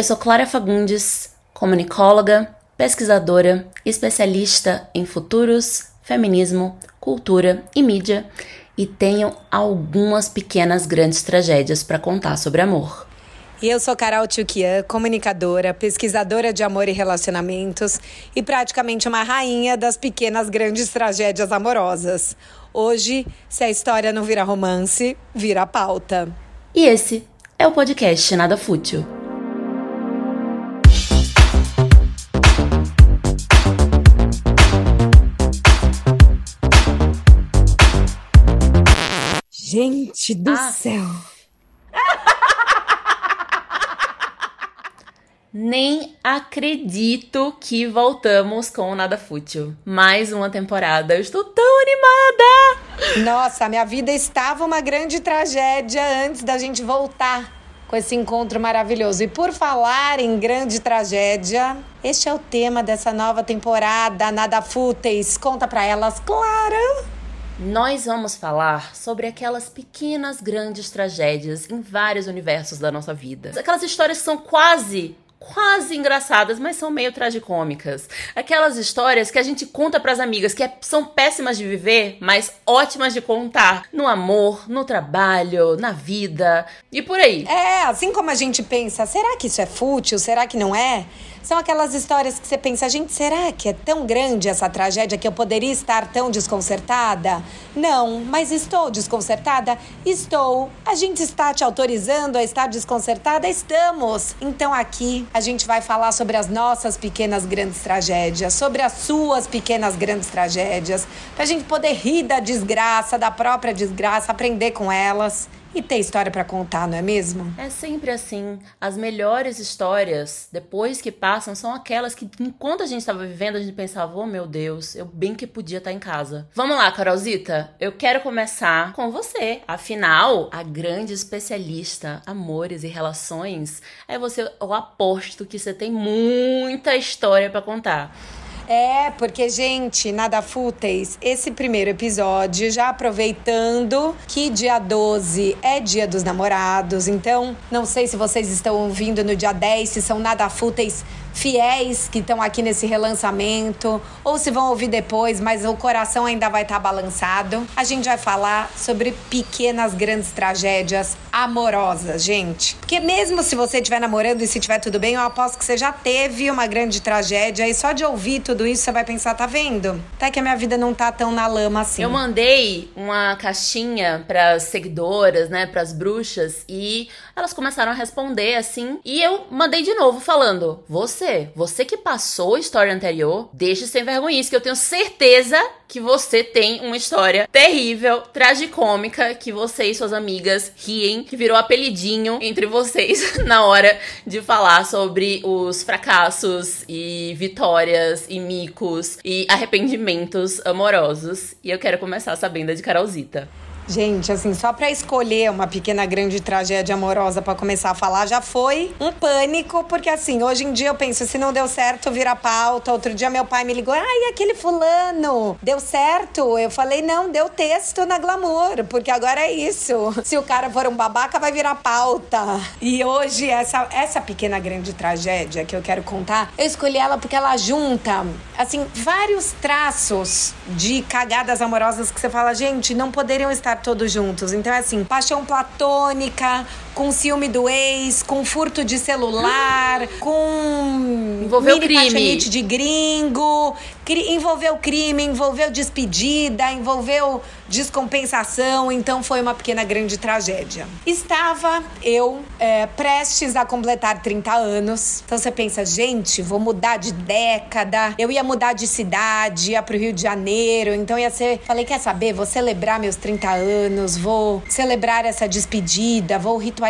Eu sou Clara Fagundes, comunicóloga, pesquisadora, especialista em futuros, feminismo, cultura e mídia e tenho algumas pequenas grandes tragédias para contar sobre amor. E eu sou Carol Tchukian, comunicadora, pesquisadora de amor e relacionamentos e praticamente uma rainha das pequenas grandes tragédias amorosas. Hoje, se a história não vira romance, vira pauta. E esse é o podcast Nada Fútil. Gente do ah. céu! Nem acredito que voltamos com o Nada Fútil. Mais uma temporada. Eu estou tão animada! Nossa, minha vida estava uma grande tragédia antes da gente voltar com esse encontro maravilhoso. E por falar em grande tragédia, este é o tema dessa nova temporada Nada Fúteis. Conta pra elas, Clara! Nós vamos falar sobre aquelas pequenas grandes tragédias em vários universos da nossa vida. Aquelas histórias que são quase quase engraçadas, mas são meio tragicômicas. Aquelas histórias que a gente conta para as amigas que é, são péssimas de viver, mas ótimas de contar no amor, no trabalho, na vida e por aí. É, assim como a gente pensa, será que isso é fútil? Será que não é? São aquelas histórias que você pensa, gente, será que é tão grande essa tragédia que eu poderia estar tão desconcertada? Não, mas estou desconcertada? Estou. A gente está te autorizando a estar desconcertada? Estamos. Então aqui a gente vai falar sobre as nossas pequenas grandes tragédias, sobre as suas pequenas grandes tragédias, pra gente poder rir da desgraça, da própria desgraça, aprender com elas e ter história para contar, não é mesmo? É sempre assim. As melhores histórias, depois que passam, são aquelas que, enquanto a gente estava vivendo, a gente pensava: oh meu Deus, eu bem que podia estar em casa. Vamos lá, Carolzita? Eu quero começar com você. Afinal, a grande especialista amores e relações é você. Eu aposto que você tem muita história para contar. É, porque, gente, nada fúteis, esse primeiro episódio, já aproveitando que dia 12 é dia dos namorados, então não sei se vocês estão ouvindo no dia 10, se são nada fúteis fiéis que estão aqui nesse relançamento, ou se vão ouvir depois, mas o coração ainda vai estar tá balançado. A gente vai falar sobre pequenas grandes tragédias amorosas, gente. Porque mesmo se você estiver namorando e se estiver tudo bem, eu aposto que você já teve uma grande tragédia e só de ouvir tudo isso você vai pensar, tá vendo? Até que a minha vida não tá tão na lama assim. Eu mandei uma caixinha para seguidoras, né, para as bruxas e elas começaram a responder assim, e eu mandei de novo falando: "Você você. Você que passou a história anterior, deixe sem vergonhice, que eu tenho certeza que você tem uma história terrível, tragicômica, que você e suas amigas riem, que virou apelidinho entre vocês na hora de falar sobre os fracassos e vitórias e micos e arrependimentos amorosos. E eu quero começar sabendo de Carolzita. Gente, assim, só para escolher uma pequena grande tragédia amorosa para começar a falar já foi um pânico, porque assim, hoje em dia eu penso, se não deu certo, vira pauta. Outro dia meu pai me ligou, ai, aquele fulano, deu certo? Eu falei, não, deu texto na Glamour, porque agora é isso. Se o cara for um babaca, vai virar pauta. E hoje, essa, essa pequena grande tragédia que eu quero contar, eu escolhi ela porque ela junta, assim, vários traços de cagadas amorosas que você fala, gente, não poderiam estar todos juntos. Então é assim, paixão platônica, com ciúme do ex, com furto de celular, com envolveu crime de gringo, envolveu crime, envolveu despedida, envolveu descompensação, então foi uma pequena grande tragédia. Estava eu é, prestes a completar 30 anos, então você pensa, gente, vou mudar de década, eu ia mudar de cidade, ia pro Rio de Janeiro, então ia ser. Falei, quer saber? Vou celebrar meus 30 anos, vou celebrar essa despedida, vou ritualizar.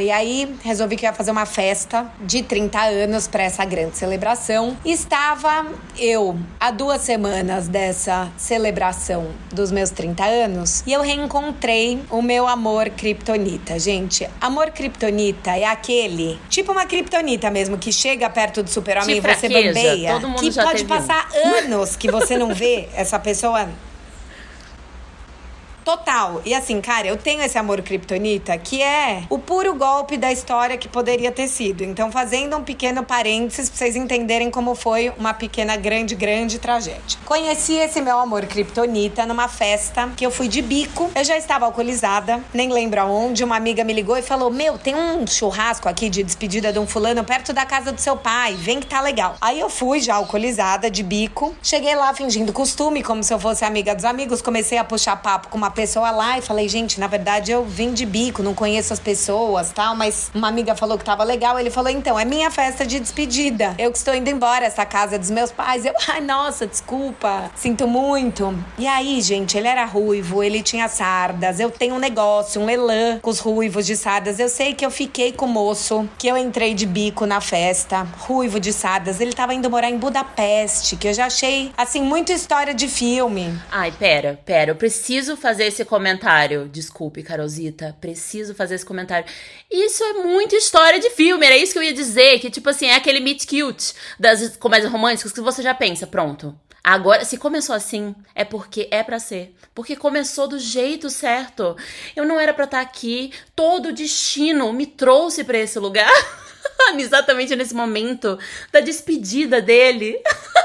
E aí resolvi que ia fazer uma festa de 30 anos para essa grande celebração. Estava eu há duas semanas dessa celebração dos meus 30 anos e eu reencontrei o meu amor kryptonita. Gente, amor kryptonita é aquele, tipo uma kryptonita mesmo, que chega perto do super-homem e você bambeia. Todo mundo que pode passar um. anos que você não vê essa pessoa total. E assim, cara, eu tenho esse amor kryptonita que é o puro golpe da história que poderia ter sido. Então, fazendo um pequeno parênteses pra vocês entenderem como foi uma pequena, grande, grande tragédia. Conheci esse meu amor kryptonita numa festa que eu fui de bico. Eu já estava alcoolizada, nem lembro aonde. Uma amiga me ligou e falou: Meu, tem um churrasco aqui de despedida de um fulano perto da casa do seu pai. Vem que tá legal. Aí eu fui já alcoolizada, de bico. Cheguei lá fingindo costume, como se eu fosse amiga dos amigos. Comecei a puxar papo com uma pessoa lá e falei: Gente, na verdade eu vim de bico, não conheço as pessoas tal. Mas uma amiga falou que tava legal. Ele falou: Então, é minha festa de despedida. Eu que estou indo embora, essa casa dos meus pais. Eu, ai, nossa, desculpa. Sinto muito. E aí, gente, ele era ruivo, ele tinha sardas. Eu tenho um negócio, um elan com os ruivos de sardas. Eu sei que eu fiquei com o moço, que eu entrei de bico na festa, ruivo de sardas. Ele tava indo morar em Budapeste, que eu já achei, assim, muito história de filme. Ai, pera, pera, eu preciso fazer esse comentário. Desculpe, Carolzita, preciso fazer esse comentário. Isso é muito história de filme, era isso que eu ia dizer, que tipo assim, é aquele meet cute das comédias românticas que você já pensa, pronto. Agora, se começou assim, é porque é para ser. Porque começou do jeito certo. Eu não era para estar aqui. Todo o destino me trouxe para esse lugar. Exatamente nesse momento da despedida dele.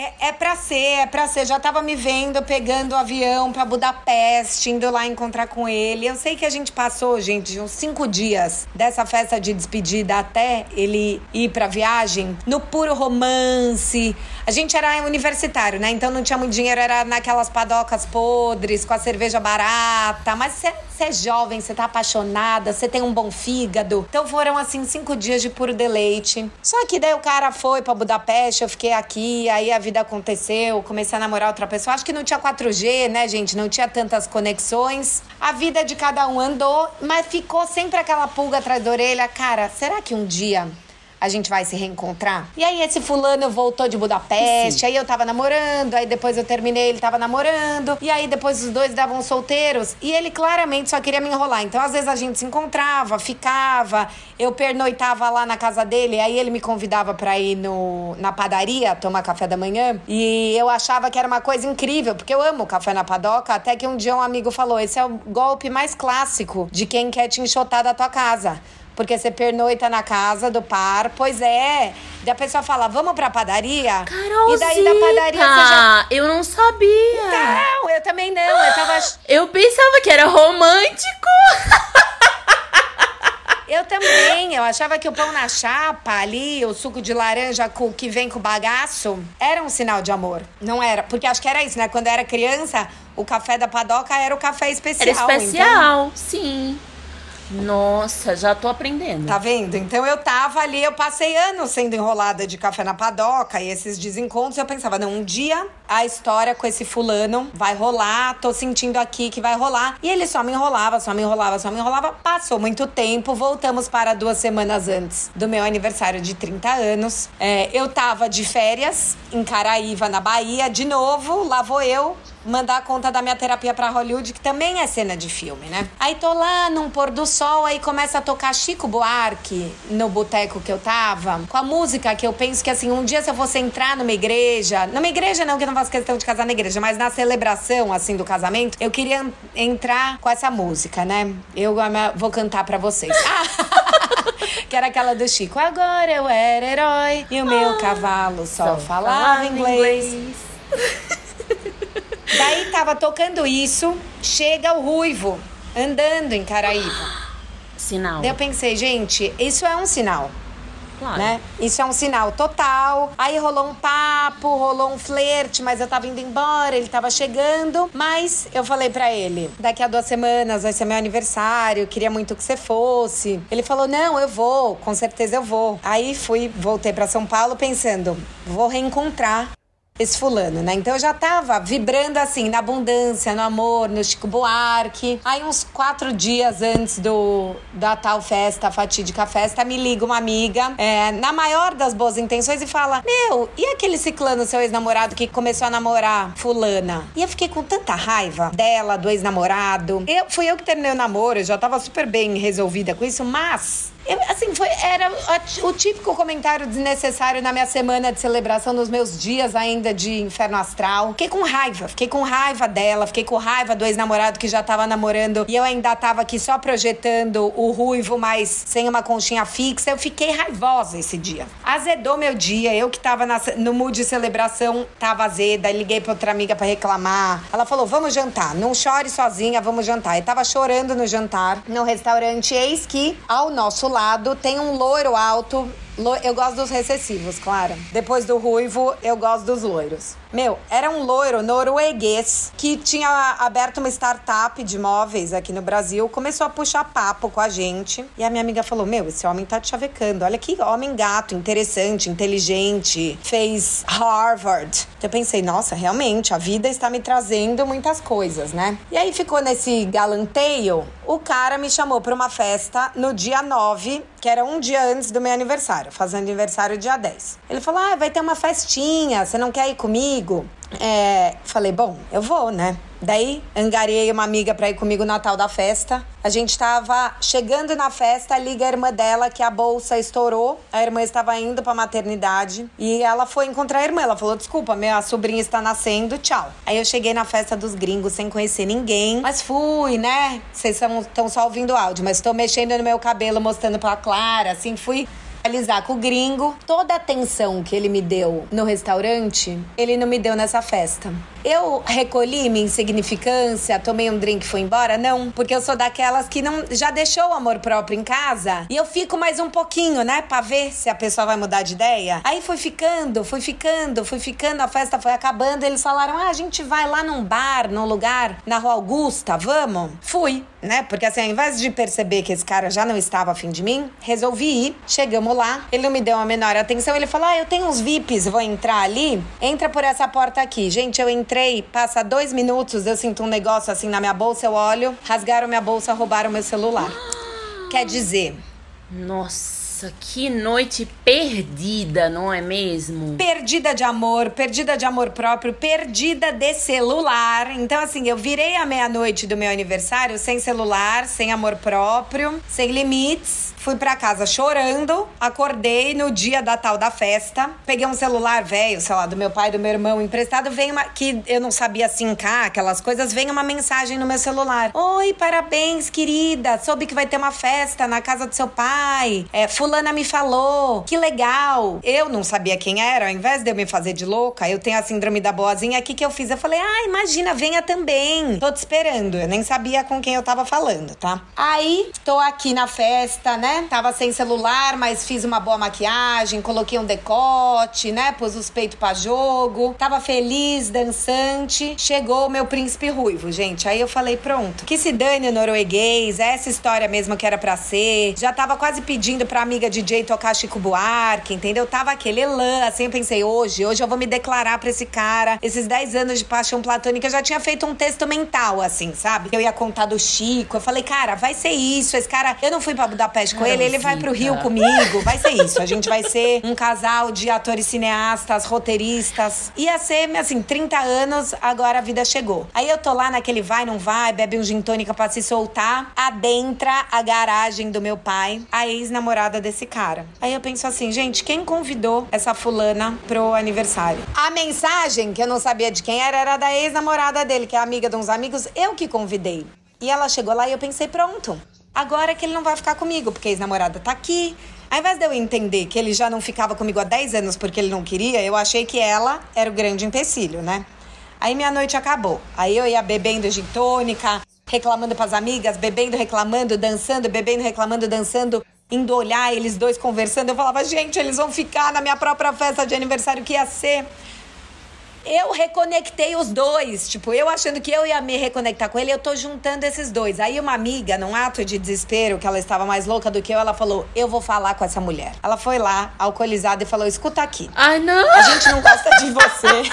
É, é pra ser, é pra ser. Já tava me vendo pegando o avião pra Budapeste, indo lá encontrar com ele. Eu sei que a gente passou, gente, uns cinco dias dessa festa de despedida até ele ir pra viagem, no puro romance. A gente era universitário, né? Então não tinha muito dinheiro, era naquelas padocas podres, com a cerveja barata. Mas você é jovem, você tá apaixonada, você tem um bom fígado. Então foram, assim, cinco dias de puro deleite. Só que daí o cara foi pra Budapeste, eu fiquei aqui, aí a vida vida aconteceu, comecei a namorar outra pessoa. Acho que não tinha 4G, né, gente? Não tinha tantas conexões. A vida de cada um andou, mas ficou sempre aquela pulga atrás da orelha. Cara, será que um dia a gente vai se reencontrar. E aí esse fulano voltou de Budapeste, Sim. aí eu tava namorando, aí depois eu terminei, ele tava namorando, e aí depois os dois davam solteiros, e ele claramente só queria me enrolar. Então às vezes a gente se encontrava, ficava, eu pernoitava lá na casa dele, aí ele me convidava para ir no, na padaria tomar café da manhã, e eu achava que era uma coisa incrível, porque eu amo café na padoca, até que um dia um amigo falou: "Esse é o golpe mais clássico de quem quer te enxotar da tua casa" porque você pernoita na casa do par. Pois é. Daí a pessoa fala, vamos pra padaria? Carolzita, e daí da padaria você já... Eu não sabia. Não, eu também não. Eu tava... Eu pensava que era romântico. Eu também, eu achava que o pão na chapa ali, o suco de laranja que vem com bagaço, era um sinal de amor. Não era, porque acho que era isso, né? Quando eu era criança, o café da padoca era o café especial. Era especial, então... sim. Nossa, já tô aprendendo. Tá vendo? Então eu tava ali, eu passei anos sendo enrolada de café na padoca e esses desencontros. Eu pensava, não, um dia a história com esse fulano vai rolar, tô sentindo aqui que vai rolar. E ele só me enrolava, só me enrolava, só me enrolava. Passou muito tempo, voltamos para duas semanas antes do meu aniversário de 30 anos. É, eu tava de férias em Caraíva, na Bahia, de novo, lá vou eu mandar a conta da minha terapia para Hollywood, que também é cena de filme, né? Aí tô lá num pôr do sol, aí começa a tocar Chico Buarque no boteco que eu tava, com a música que eu penso que assim, um dia se eu fosse entrar numa igreja, numa igreja não, que não faço questão de casar na igreja, mas na celebração assim do casamento, eu queria entrar com essa música, né? Eu vou cantar para vocês. que era aquela do Chico. Agora eu era herói e o meu ah, cavalo só, só falava inglês. inglês. Daí tava tocando isso, chega o ruivo andando em Caraíva. Sinal. Daí eu pensei, gente, isso é um sinal. Claro. Né? Isso é um sinal total. Aí rolou um papo, rolou um flerte, mas eu tava indo embora, ele tava chegando. Mas eu falei para ele: daqui a duas semanas vai ser meu aniversário, queria muito que você fosse. Ele falou: não, eu vou, com certeza eu vou. Aí fui, voltei para São Paulo pensando: vou reencontrar esse fulano, né? Então eu já tava vibrando assim, na abundância, no amor, no Chico Buarque. Aí, uns quatro dias antes do da tal festa, fatídica festa, me liga uma amiga, é, na maior das boas intenções, e fala: Meu, e aquele ciclano, seu ex-namorado, que começou a namorar fulana? E eu fiquei com tanta raiva dela, do ex-namorado. Eu, fui eu que terminei o namoro, eu já tava super bem resolvida com isso, mas eu, assim, foi, era o típico comentário desnecessário na minha semana de celebração, nos meus dias ainda de inferno astral. Fiquei com raiva, fiquei com raiva dela, fiquei com raiva do ex-namorado que já tava namorando e eu ainda tava aqui só projetando o ruivo, mas sem uma conchinha fixa. Eu fiquei raivosa esse dia. Azedou meu dia, eu que tava na, no mood de celebração, tava azeda, liguei pra outra amiga para reclamar. Ela falou: vamos jantar, não chore sozinha, vamos jantar. Eu tava chorando no jantar, no restaurante, eis que ao nosso lado tem um loiro alto eu gosto dos recessivos, claro. Depois do ruivo, eu gosto dos loiros. Meu, era um loiro norueguês que tinha aberto uma startup de móveis aqui no Brasil, começou a puxar papo com a gente. E a minha amiga falou: Meu, esse homem tá te chavecando. Olha que homem gato, interessante, inteligente, fez Harvard. Eu pensei: Nossa, realmente, a vida está me trazendo muitas coisas, né? E aí ficou nesse galanteio. O cara me chamou para uma festa no dia 9, que era um dia antes do meu aniversário, fazendo aniversário dia 10. Ele falou: Ah, vai ter uma festinha, você não quer ir comigo? É, falei, bom, eu vou, né? Daí, angariei uma amiga pra ir comigo no Natal da festa. A gente tava chegando na festa, liga a irmã dela que a bolsa estourou. A irmã estava indo pra maternidade e ela foi encontrar a irmã. Ela falou: Desculpa, minha sobrinha está nascendo, tchau. Aí eu cheguei na festa dos gringos sem conhecer ninguém, mas fui, né? Vocês estão só ouvindo áudio, mas estou mexendo no meu cabelo, mostrando pra Clara, assim, fui realizar com o gringo. Toda a atenção que ele me deu no restaurante, ele não me deu nessa festa. Eu recolhi minha insignificância, tomei um drink e fui embora? Não, porque eu sou daquelas que não já deixou o amor próprio em casa e eu fico mais um pouquinho, né, para ver se a pessoa vai mudar de ideia. Aí fui ficando, fui ficando, fui ficando, a festa foi acabando, eles falaram: "Ah, a gente vai lá num bar, num lugar na Rua Augusta, vamos?". Fui, né? Porque assim, ao invés de perceber que esse cara já não estava afim de mim, resolvi ir. Chegamos lá, ele não me deu a menor atenção, ele falou: "Ah, eu tenho uns VIPs, vou entrar ali. Entra por essa porta aqui". Gente, eu entrei entrei, passa dois minutos, eu sinto um negócio assim na minha bolsa, eu olho, rasgaram minha bolsa, roubaram meu celular. Quer dizer. Nossa. Que noite perdida, não é mesmo? Perdida de amor, perdida de amor próprio, perdida de celular. Então, assim, eu virei a meia-noite do meu aniversário sem celular, sem amor próprio, sem limites. Fui para casa chorando, acordei no dia da tal da festa, peguei um celular velho, sei lá, do meu pai, do meu irmão emprestado, veio uma que eu não sabia sincar aquelas coisas, vem uma mensagem no meu celular. Oi, parabéns, querida. Soube que vai ter uma festa na casa do seu pai. É, fulana me falou. Que legal. Eu não sabia quem era, ao invés de eu me fazer de louca, eu tenho a síndrome da boazinha aqui que eu fiz. Eu falei: "Ah, imagina, venha também. Tô te esperando". Eu nem sabia com quem eu tava falando, tá? Aí, tô aqui na festa, né? Né? Tava sem celular, mas fiz uma boa maquiagem, coloquei um decote, né? Pus os peitos pra jogo. Tava feliz, dançante. Chegou o meu príncipe ruivo, gente. Aí eu falei, pronto. Que se dane o norueguês, essa história mesmo que era pra ser. Já tava quase pedindo pra amiga DJ tocar Chico Buarque, entendeu? Tava aquele elan, assim, eu pensei, hoje, hoje eu vou me declarar pra esse cara. Esses 10 anos de paixão platônica, eu já tinha feito um texto mental, assim, sabe? Eu ia contar do Chico. Eu falei, cara, vai ser isso. Esse cara, eu não fui pra Budapeste com ele, ele vai pro Rio comigo. Vai ser isso. A gente vai ser um casal de atores cineastas, roteiristas. Ia ser, assim, 30 anos, agora a vida chegou. Aí eu tô lá naquele vai, não vai, bebe um gin tônica pra se soltar. Adentra a garagem do meu pai, a ex-namorada desse cara. Aí eu penso assim, gente, quem convidou essa fulana pro aniversário? A mensagem, que eu não sabia de quem era, era da ex-namorada dele, que é amiga de uns amigos, eu que convidei. E ela chegou lá e eu pensei, pronto. Agora que ele não vai ficar comigo, porque a ex-namorada tá aqui. Ao invés de eu entender que ele já não ficava comigo há 10 anos porque ele não queria, eu achei que ela era o grande empecilho, né? Aí minha noite acabou. Aí eu ia bebendo gin tônica, reclamando pras amigas, bebendo, reclamando, dançando, bebendo, reclamando, dançando, indo olhar eles dois conversando. Eu falava, gente, eles vão ficar na minha própria festa de aniversário que ia ser eu reconectei os dois. Tipo, eu achando que eu ia me reconectar com ele, eu tô juntando esses dois. Aí uma amiga, num ato de desespero, que ela estava mais louca do que eu, ela falou: Eu vou falar com essa mulher. Ela foi lá, alcoolizada, e falou: Escuta aqui. Ai, não! A gente não gosta de você.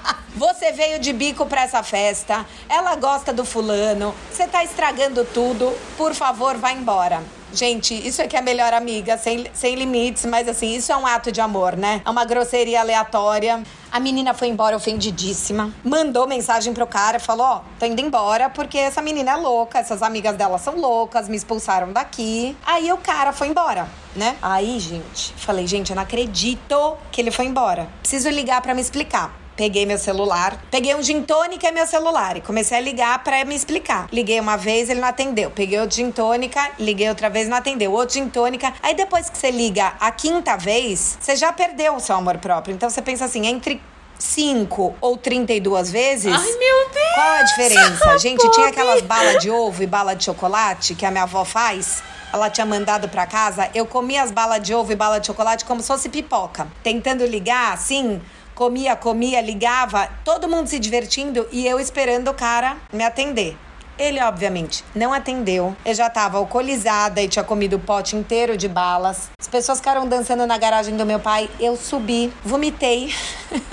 Você veio de bico pra essa festa, ela gosta do fulano, você tá estragando tudo, por favor, vá embora. Gente, isso aqui é melhor amiga, sem, sem limites, mas assim, isso é um ato de amor, né? É uma grosseria aleatória. A menina foi embora ofendidíssima. Mandou mensagem pro cara, falou: Ó, oh, tô indo embora porque essa menina é louca, essas amigas dela são loucas, me expulsaram daqui. Aí o cara foi embora, né? Aí, gente, falei: gente, eu não acredito que ele foi embora. Preciso ligar para me explicar. Peguei meu celular, peguei um gin tônica e meu celular e comecei a ligar para me explicar. Liguei uma vez, ele não atendeu. Peguei o gin tônica, liguei outra vez, não atendeu. Outro gin tônica. Aí depois que você liga a quinta vez, você já perdeu o seu amor próprio. Então você pensa assim, entre 5 ou 32 vezes. Ai, meu Deus! Qual a diferença? Gente, tinha aquelas balas de ovo e bala de chocolate que a minha avó faz. Ela tinha mandado para casa. Eu comia as balas de ovo e bala de chocolate como se fosse pipoca. Tentando ligar, assim, comia, comia, ligava, todo mundo se divertindo e eu esperando o cara me atender. Ele, obviamente, não atendeu. Eu já estava alcoolizada e tinha comido o pote inteiro de balas. As pessoas ficaram dançando na garagem do meu pai. Eu subi, vomitei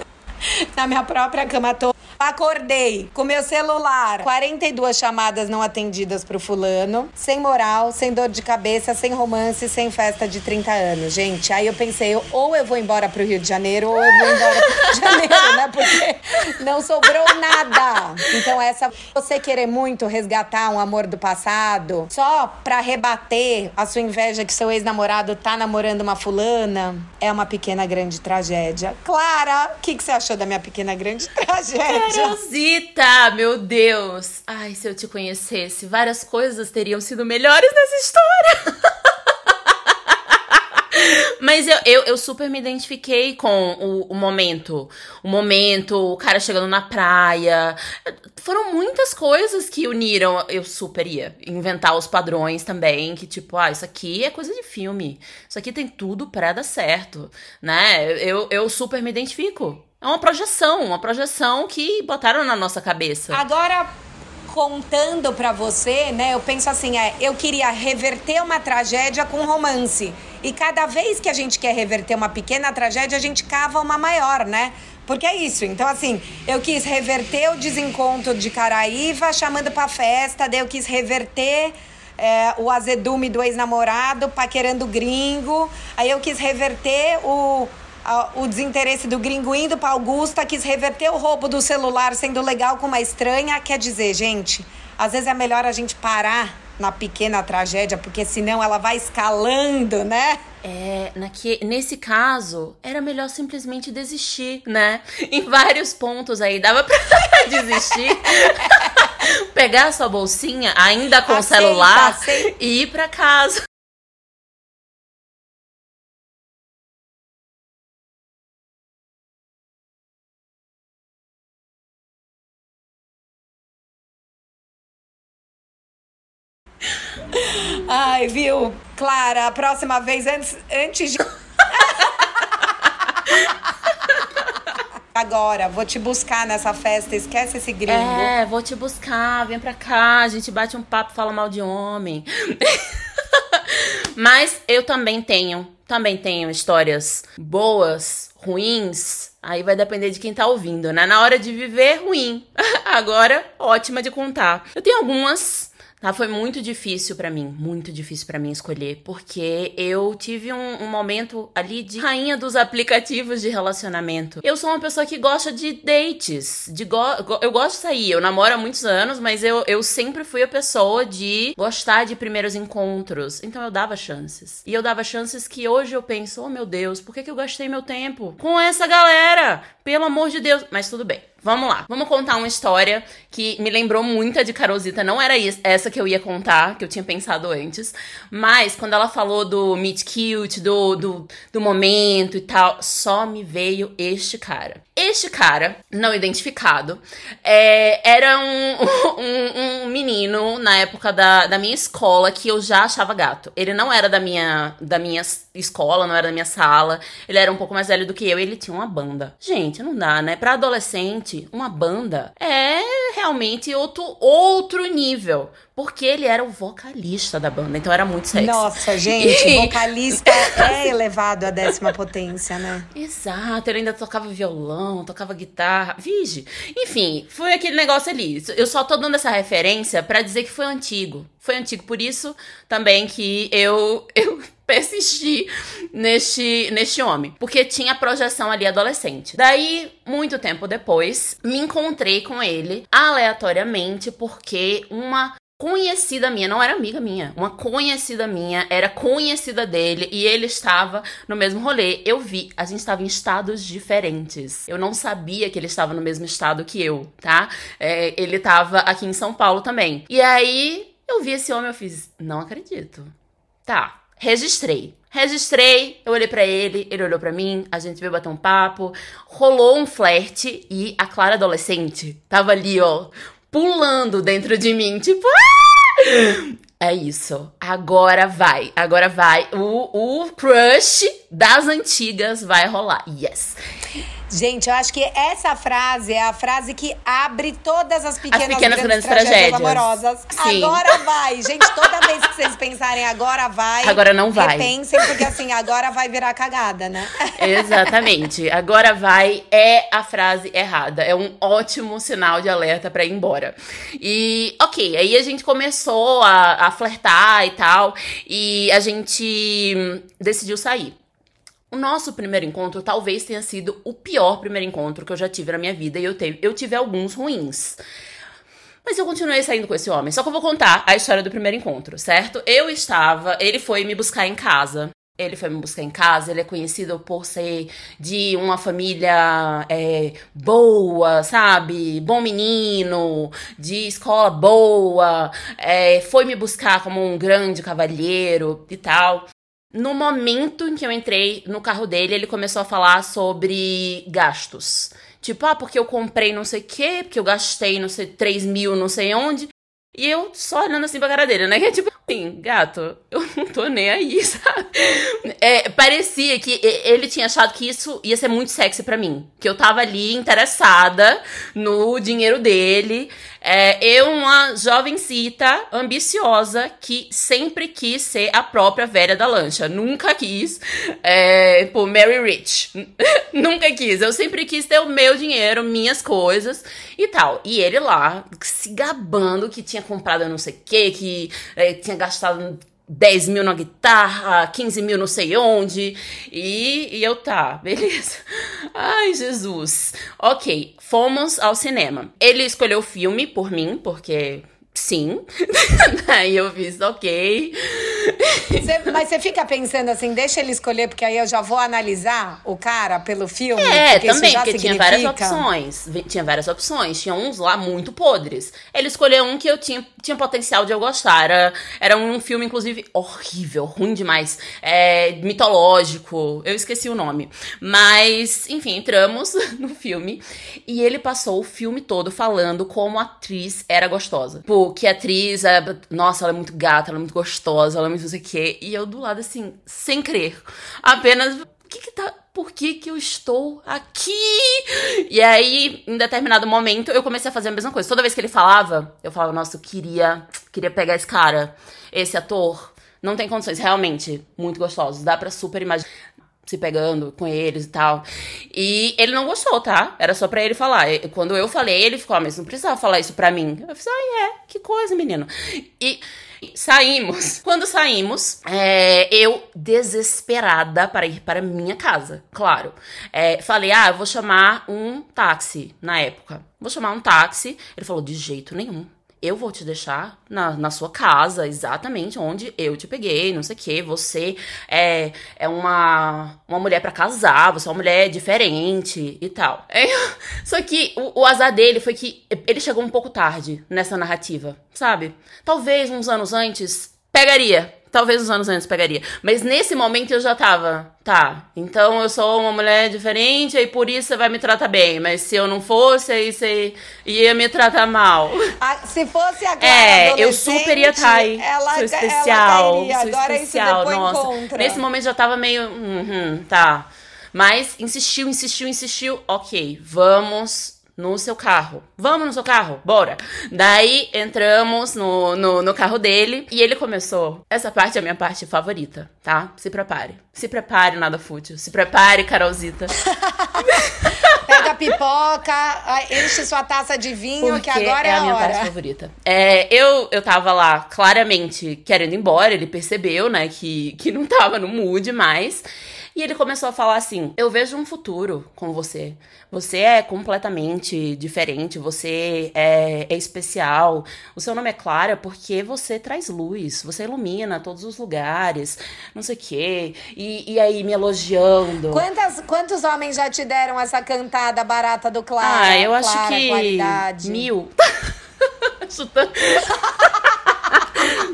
na minha própria cama. Tô Acordei com meu celular, 42 chamadas não atendidas pro fulano, sem moral, sem dor de cabeça, sem romance, sem festa de 30 anos. Gente, aí eu pensei, ou eu vou embora pro Rio de Janeiro, ou eu vou embora pro Rio de Janeiro, né? Porque não sobrou nada. Então, essa, você querer muito resgatar um amor do passado, só pra rebater a sua inveja que seu ex-namorado tá namorando uma fulana, é uma pequena grande tragédia. Clara, o que, que você achou da minha pequena grande tragédia? Carolzita, meu Deus. Ai, se eu te conhecesse, várias coisas teriam sido melhores nessa história. Mas eu, eu, eu, super me identifiquei com o, o, momento. O momento, o cara chegando na praia. Foram muitas coisas que uniram. Eu super ia inventar os padrões também. Que tipo, ah, isso aqui é coisa de filme. Isso aqui tem tudo pra dar certo, né? Eu, eu super me identifico. É uma projeção, uma projeção que botaram na nossa cabeça. Agora, contando para você, né, eu penso assim, é, eu queria reverter uma tragédia com romance. E cada vez que a gente quer reverter uma pequena tragédia, a gente cava uma maior, né? Porque é isso. Então, assim, eu quis reverter o desencontro de Caraíva chamando pra festa, daí eu quis reverter. É, o azedume do ex-namorado, paquerando gringo. Aí eu quis reverter o, o desinteresse do gringo indo para Augusta, quis reverter o roubo do celular sendo legal com uma estranha. Quer dizer, gente, às vezes é melhor a gente parar na pequena tragédia, porque senão ela vai escalando, né? É, naque, nesse caso, era melhor simplesmente desistir, né? Em vários pontos aí dava pra desistir. Pegar a sua bolsinha, ainda com o celular, aceita. e ir pra casa. Ai, viu? Clara, a próxima vez, antes, antes de. Agora, vou te buscar nessa festa, esquece esse gringo. É, vou te buscar, vem pra cá, a gente bate um papo, fala mal de homem. Mas eu também tenho, também tenho histórias boas, ruins. Aí vai depender de quem tá ouvindo, né? Na hora de viver, ruim. Agora, ótima de contar. Eu tenho algumas Tá, foi muito difícil para mim, muito difícil para mim escolher, porque eu tive um, um, momento ali de rainha dos aplicativos de relacionamento. Eu sou uma pessoa que gosta de dates, de go eu gosto de sair, eu namoro há muitos anos, mas eu, eu sempre fui a pessoa de gostar de primeiros encontros, então eu dava chances. E eu dava chances que hoje eu penso, oh meu Deus, por que, que eu gastei meu tempo com essa galera? Pelo amor de Deus, mas tudo bem. Vamos lá, vamos contar uma história que me lembrou muito de Carolzita. Não era essa que eu ia contar, que eu tinha pensado antes. Mas quando ela falou do meet cute, do, do, do momento e tal, só me veio este cara. Este cara, não identificado, é, era um, um, um, menino na época da, da minha escola que eu já achava gato. Ele não era da minha, da minha escola, não era da minha sala. Ele era um pouco mais velho do que eu e ele tinha uma banda. Gente, não dá, né? Pra adolescente, uma banda é realmente outro, outro nível. Porque ele era o vocalista da banda, então era muito sexy. Nossa, gente, vocalista é elevado à décima potência, né? Exato, ele ainda tocava violão violão, tocava guitarra. Vige. Enfim, foi aquele negócio ali. Eu só tô dando essa referência para dizer que foi antigo. Foi antigo, por isso também que eu, eu persisti neste, neste homem. Porque tinha projeção ali adolescente. Daí, muito tempo depois, me encontrei com ele aleatoriamente porque uma conhecida minha, não era amiga minha, uma conhecida minha, era conhecida dele e ele estava no mesmo rolê. Eu vi, a gente estava em estados diferentes. Eu não sabia que ele estava no mesmo estado que eu, tá? É, ele estava aqui em São Paulo também. E aí eu vi esse homem, eu fiz, não acredito. Tá, registrei. Registrei, eu olhei para ele, ele olhou para mim, a gente veio bater um papo, rolou um flerte e a Clara adolescente tava ali, ó, pulando dentro de mim, tipo. Ah! É isso. Agora vai. Agora vai. O, o crush das antigas vai rolar. Yes. Gente, eu acho que essa frase é a frase que abre todas as pequenas, as pequenas grandes, grandes tragédias, amorosas. Sim. Agora vai. Gente, toda vez que vocês pensarem agora vai. Agora não vai. Repensem, porque assim, agora vai virar cagada, né? Exatamente. Agora vai é a frase errada. É um ótimo sinal de alerta para ir embora. E, ok, aí a gente começou a, a flertar e tal. E a gente decidiu sair. O nosso primeiro encontro talvez tenha sido o pior primeiro encontro que eu já tive na minha vida e eu, eu tive alguns ruins. Mas eu continuei saindo com esse homem. Só que eu vou contar a história do primeiro encontro, certo? Eu estava, ele foi me buscar em casa. Ele foi me buscar em casa, ele é conhecido por ser de uma família é, boa, sabe? Bom menino, de escola boa. É, foi me buscar como um grande cavalheiro e tal. No momento em que eu entrei no carro dele, ele começou a falar sobre gastos. Tipo, ah, porque eu comprei não sei o quê, porque eu gastei não sei, 3 mil não sei onde. E eu só olhando assim pra cara dele, né? Que é tipo assim, gato, eu não tô nem aí, sabe? É, parecia que ele tinha achado que isso ia ser muito sexy para mim. Que eu tava ali interessada no dinheiro dele. É, eu, uma jovencita ambiciosa que sempre quis ser a própria velha da lancha. Nunca quis, é, pô, Mary Rich. Nunca quis. Eu sempre quis ter o meu dinheiro, minhas coisas e tal. E ele lá, se gabando que tinha comprado não sei o que, que é, tinha gastado 10 mil na guitarra, 15 mil não sei onde. E, e eu, tá, beleza. Ai, Jesus. Ok, fomos ao cinema. Ele escolheu o filme por mim, porque sim. Aí eu fiz, ok. Cê, mas você fica pensando assim, deixa ele escolher, porque aí eu já vou analisar o cara pelo filme. É, porque também, porque significa... tinha várias opções. Tinha várias opções. Tinha uns lá muito podres. Ele escolheu um que eu tinha, tinha potencial de eu gostar. Era, era um filme, inclusive, horrível, ruim demais. É, mitológico. Eu esqueci o nome. Mas, enfim, entramos no filme. E ele passou o filme todo falando como a atriz era gostosa. Pô, que a atriz, é, nossa, ela é muito gata, ela é muito gostosa, ela é muito não sei o quê. E eu do lado, assim, sem crer. Apenas, o que que tá por que, que eu estou aqui? E aí, em determinado momento, eu comecei a fazer a mesma coisa. Toda vez que ele falava, eu falava, nossa, eu queria, queria pegar esse cara, esse ator. Não tem condições, realmente, muito gostosos. Dá pra super imaginar se pegando com eles e tal. E ele não gostou, tá? Era só pra ele falar. Quando eu falei, ele ficou, ah, mas não precisava falar isso pra mim. Eu falei, ah, é, que coisa, menino. E saímos. Quando saímos, é, eu desesperada para ir para minha casa, claro. É, falei, ah, eu vou chamar um táxi na época. Vou chamar um táxi. Ele falou, de jeito nenhum eu vou te deixar na, na sua casa, exatamente onde eu te peguei, não sei o que. Você é, é uma, uma mulher para casar, você é uma mulher diferente e tal. É, só que o, o azar dele foi que ele chegou um pouco tarde nessa narrativa, sabe? Talvez uns anos antes pegaria talvez uns anos antes pegaria. Mas nesse momento eu já tava, tá, então eu sou uma mulher diferente e por isso você vai me tratar bem. Mas se eu não fosse, aí você ia me tratar mal. Ah, se fosse a Clara É, eu super ia estar aí. Ela, sou especial, ela sou Agora especial, isso nossa. encontra. Nesse momento já tava meio, uhum, tá. Mas insistiu, insistiu, insistiu. Ok, vamos no seu carro. Vamos no seu carro? Bora! Daí entramos no, no, no, carro dele e ele começou. Essa parte é a minha parte favorita, tá? Se prepare. Se prepare, nada fútil. Se prepare, Carolzita. Pega a pipoca, enche sua taça de vinho, Porque que agora é, é a a minha hora. parte favorita. É, eu, eu tava lá claramente querendo ir embora, ele percebeu, né, que, que não tava no mood mais. E ele começou a falar assim: Eu vejo um futuro com você. Você é completamente diferente, você é, é especial. O seu nome é Clara porque você traz luz, você ilumina todos os lugares, não sei o quê. E, e aí me elogiando. Quantas, quantos homens já te deram essa cantada barata do Clara? ah, eu acho Clara, que. Qualidade. Mil. Chutando.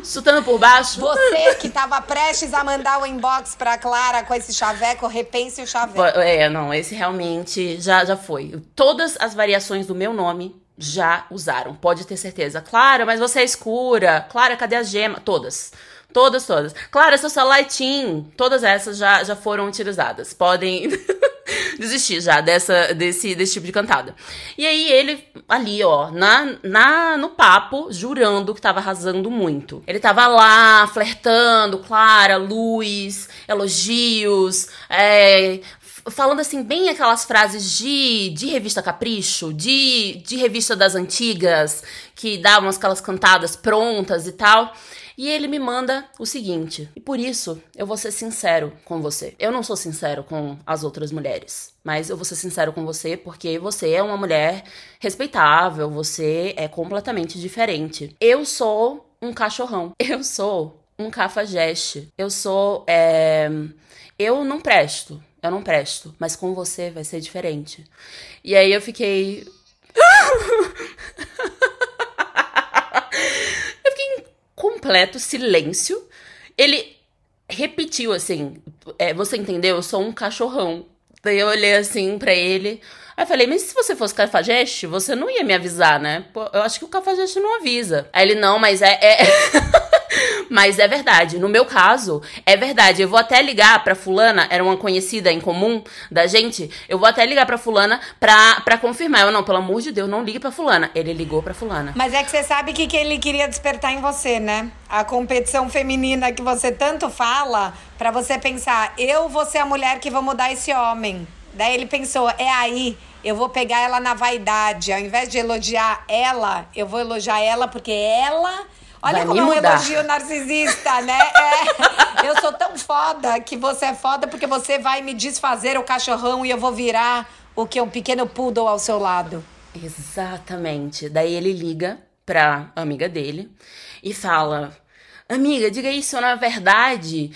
Chutando por baixo. Você que tava prestes a mandar o inbox pra Clara com esse chaveco, repense o chaveco. É, não, esse realmente já, já foi. Todas as variações do meu nome já usaram, pode ter certeza. Clara, mas você é escura. Clara, cadê a gema? Todas. Todas, todas. Clara, seu celular é. Todas essas já, já foram utilizadas. Podem desistir já dessa, desse, desse tipo de cantada. E aí ele, ali, ó, na, na, no papo, jurando que tava arrasando muito. Ele tava lá, flertando, Clara, luz, elogios, é, falando assim, bem aquelas frases de, de revista Capricho, de, de revista das antigas, que davam aquelas cantadas prontas e tal. E ele me manda o seguinte, e por isso eu vou ser sincero com você. Eu não sou sincero com as outras mulheres, mas eu vou ser sincero com você porque você é uma mulher respeitável, você é completamente diferente. Eu sou um cachorrão, eu sou um cafajeste, eu sou. É... Eu não presto, eu não presto, mas com você vai ser diferente. E aí eu fiquei. eu fiquei em completo silêncio. Ele repetiu assim: é, Você entendeu? Eu sou um cachorrão. Daí eu olhei assim pra ele. Aí falei, mas se você fosse cafajeste, você não ia me avisar, né? Pô, eu acho que o cafajeste não avisa. Aí ele, não, mas é. é... Mas é verdade. No meu caso, é verdade. Eu vou até ligar pra fulana, era uma conhecida em comum da gente. Eu vou até ligar pra fulana pra, pra confirmar. Eu, não, pelo amor de Deus, não ligue pra fulana. Ele ligou pra fulana. Mas é que você sabe que, que ele queria despertar em você, né? A competição feminina que você tanto fala, pra você pensar, eu vou ser a mulher que vou mudar esse homem. Daí ele pensou, é aí, eu vou pegar ela na vaidade. Ao invés de elogiar ela, eu vou elogiar ela porque ela. Olha Vai como é um elogio narcisista, né? É, eu sou tão foda que você é foda porque você vai me desfazer o cachorrão e eu vou virar o que? Um pequeno poodle ao seu lado. Exatamente. Daí ele liga pra amiga dele e fala: Amiga, diga isso na verdade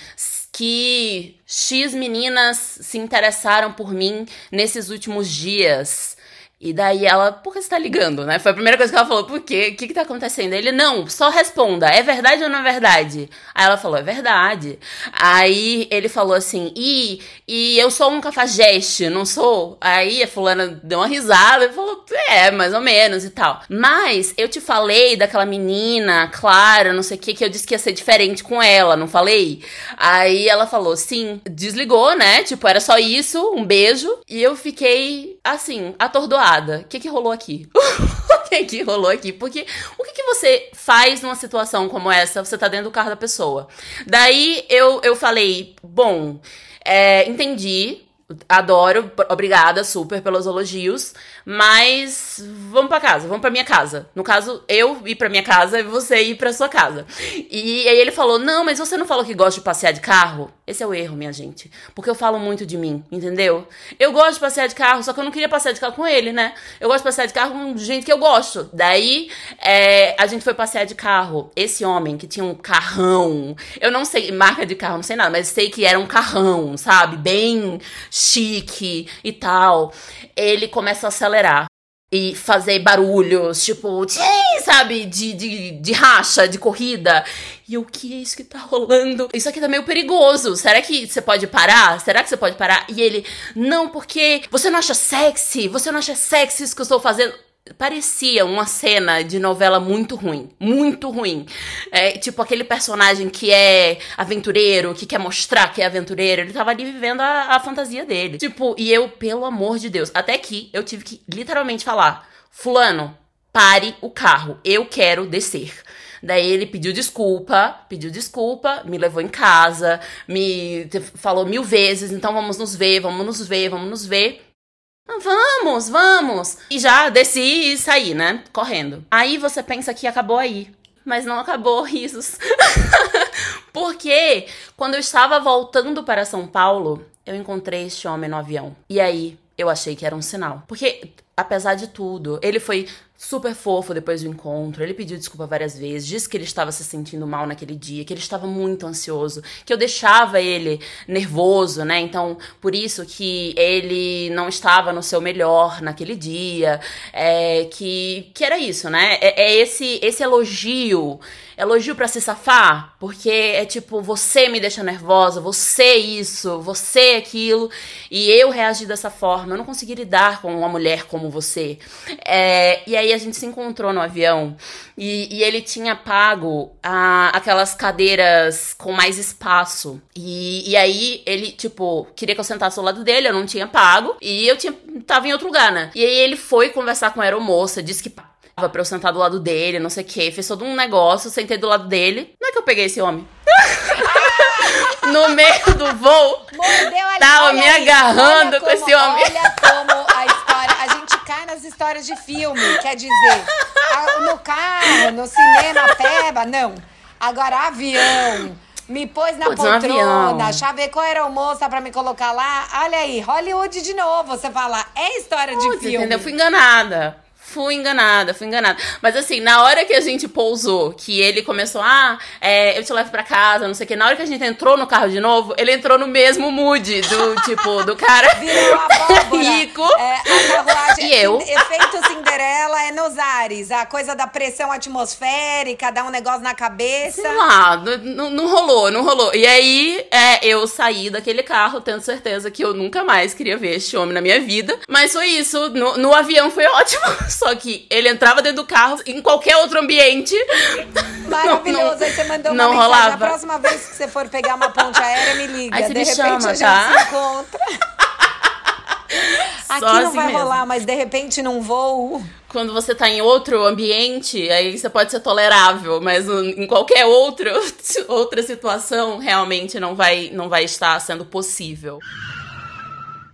que X meninas se interessaram por mim nesses últimos dias. E daí ela, por que você tá ligando, né? Foi a primeira coisa que ela falou, por quê? O que que tá acontecendo? Ele, não, só responda, é verdade ou não é verdade? Aí ela falou, é verdade. Aí ele falou assim, e, e eu sou um cafajeste, não sou? Aí a fulana deu uma risada e falou, é, mais ou menos e tal. Mas eu te falei daquela menina, Clara, não sei o que, que eu disse que ia ser diferente com ela, não falei? Aí ela falou, sim, desligou, né? Tipo, era só isso, um beijo. E eu fiquei, assim, atordoada. O que que rolou aqui? o que que rolou aqui? Porque o que que você faz numa situação como essa? Você tá dentro do carro da pessoa. Daí eu, eu falei, bom, é, entendi, adoro, obrigada super pelos elogios, mas vamos pra casa, vamos pra minha casa. No caso, eu ir pra minha casa e você ir pra sua casa. E aí ele falou: Não, mas você não falou que gosta de passear de carro? Esse é o erro, minha gente. Porque eu falo muito de mim, entendeu? Eu gosto de passear de carro, só que eu não queria passear de carro com ele, né? Eu gosto de passear de carro com gente que eu gosto. Daí é, a gente foi passear de carro. Esse homem que tinha um carrão, eu não sei, marca de carro, não sei nada, mas sei que era um carrão, sabe? Bem chique e tal. Ele começa a acelerar e fazer barulhos, tipo, tchim, sabe, de, de, de racha, de corrida. E o que é isso que tá rolando? Isso aqui tá meio perigoso. Será que você pode parar? Será que você pode parar? E ele, não, porque você não acha sexy? Você não acha sexy isso que eu estou fazendo? Parecia uma cena de novela muito ruim. Muito ruim. É, tipo aquele personagem que é aventureiro, que quer mostrar que é aventureiro. Ele tava ali vivendo a, a fantasia dele. Tipo, e eu, pelo amor de Deus, até que eu tive que literalmente falar: Fulano, pare o carro. Eu quero descer. Daí ele pediu desculpa, pediu desculpa, me levou em casa, me falou mil vezes, então vamos nos ver, vamos nos ver, vamos nos ver. Ah, vamos, vamos! E já desci e saí, né? Correndo. Aí você pensa que acabou aí. Mas não acabou, risos. Porque quando eu estava voltando para São Paulo, eu encontrei este homem no avião. E aí, eu achei que era um sinal. Porque, apesar de tudo, ele foi super fofo depois do encontro. Ele pediu desculpa várias vezes, disse que ele estava se sentindo mal naquele dia, que ele estava muito ansioso, que eu deixava ele nervoso, né? Então, por isso que ele não estava no seu melhor naquele dia, é, que, que era isso, né? É, é esse, esse elogio elogio para se safar, porque é tipo, você me deixa nervosa, você isso, você aquilo, e eu reagi dessa forma, eu não consegui lidar com uma mulher como você. É, e aí a gente se encontrou no avião e, e ele tinha pago a, aquelas cadeiras com mais espaço. E, e aí ele, tipo, queria que eu sentasse ao lado dele, eu não tinha pago, e eu tinha, tava em outro lugar, né? E aí ele foi conversar com a aeromoça, disse que pra eu sentar do lado dele, não sei o que. Fez todo um negócio, sentei do lado dele. Não é que eu peguei esse homem. no meio do voo. Mordeu ali, Tava me aí, agarrando como, com esse homem. Olha como a cai nas histórias de filme. Quer dizer, no carro, no cinema, peba, não. Agora, avião. Me pôs na Putz, poltrona, um chavecou a aeromoça pra me colocar lá. Olha aí, Hollywood de novo. Você fala, é história de filme. Entendeu? Fui enganada. Fui enganada, fui enganada. Mas assim, na hora que a gente pousou, que ele começou, ah, é, eu te levo pra casa, não sei o que. Na hora que a gente entrou no carro de novo, ele entrou no mesmo mood do, tipo, do cara rico. É, a carruagem, e eu? Efeito Cinderela é nos ares. A coisa da pressão atmosférica, dá um negócio na cabeça. Sei lá, não, não rolou, não rolou. E aí, é, eu saí daquele carro, tendo certeza que eu nunca mais queria ver este homem na minha vida. Mas foi isso, no, no avião foi ótimo. Só que ele entrava dentro do carro em qualquer outro ambiente. Maravilhoso. Não, não, Aí você mandou uma não mensagem. Rolava. Na próxima vez que você for pegar uma ponte aérea, me liga. Aí você de me repente chama, a gente tá? se encontra. Aqui Só não assim vai mesmo. rolar, mas de repente num voo. Quando você tá em outro ambiente, aí você pode ser tolerável, mas em qualquer outro, outra situação, realmente não vai, não vai estar sendo possível.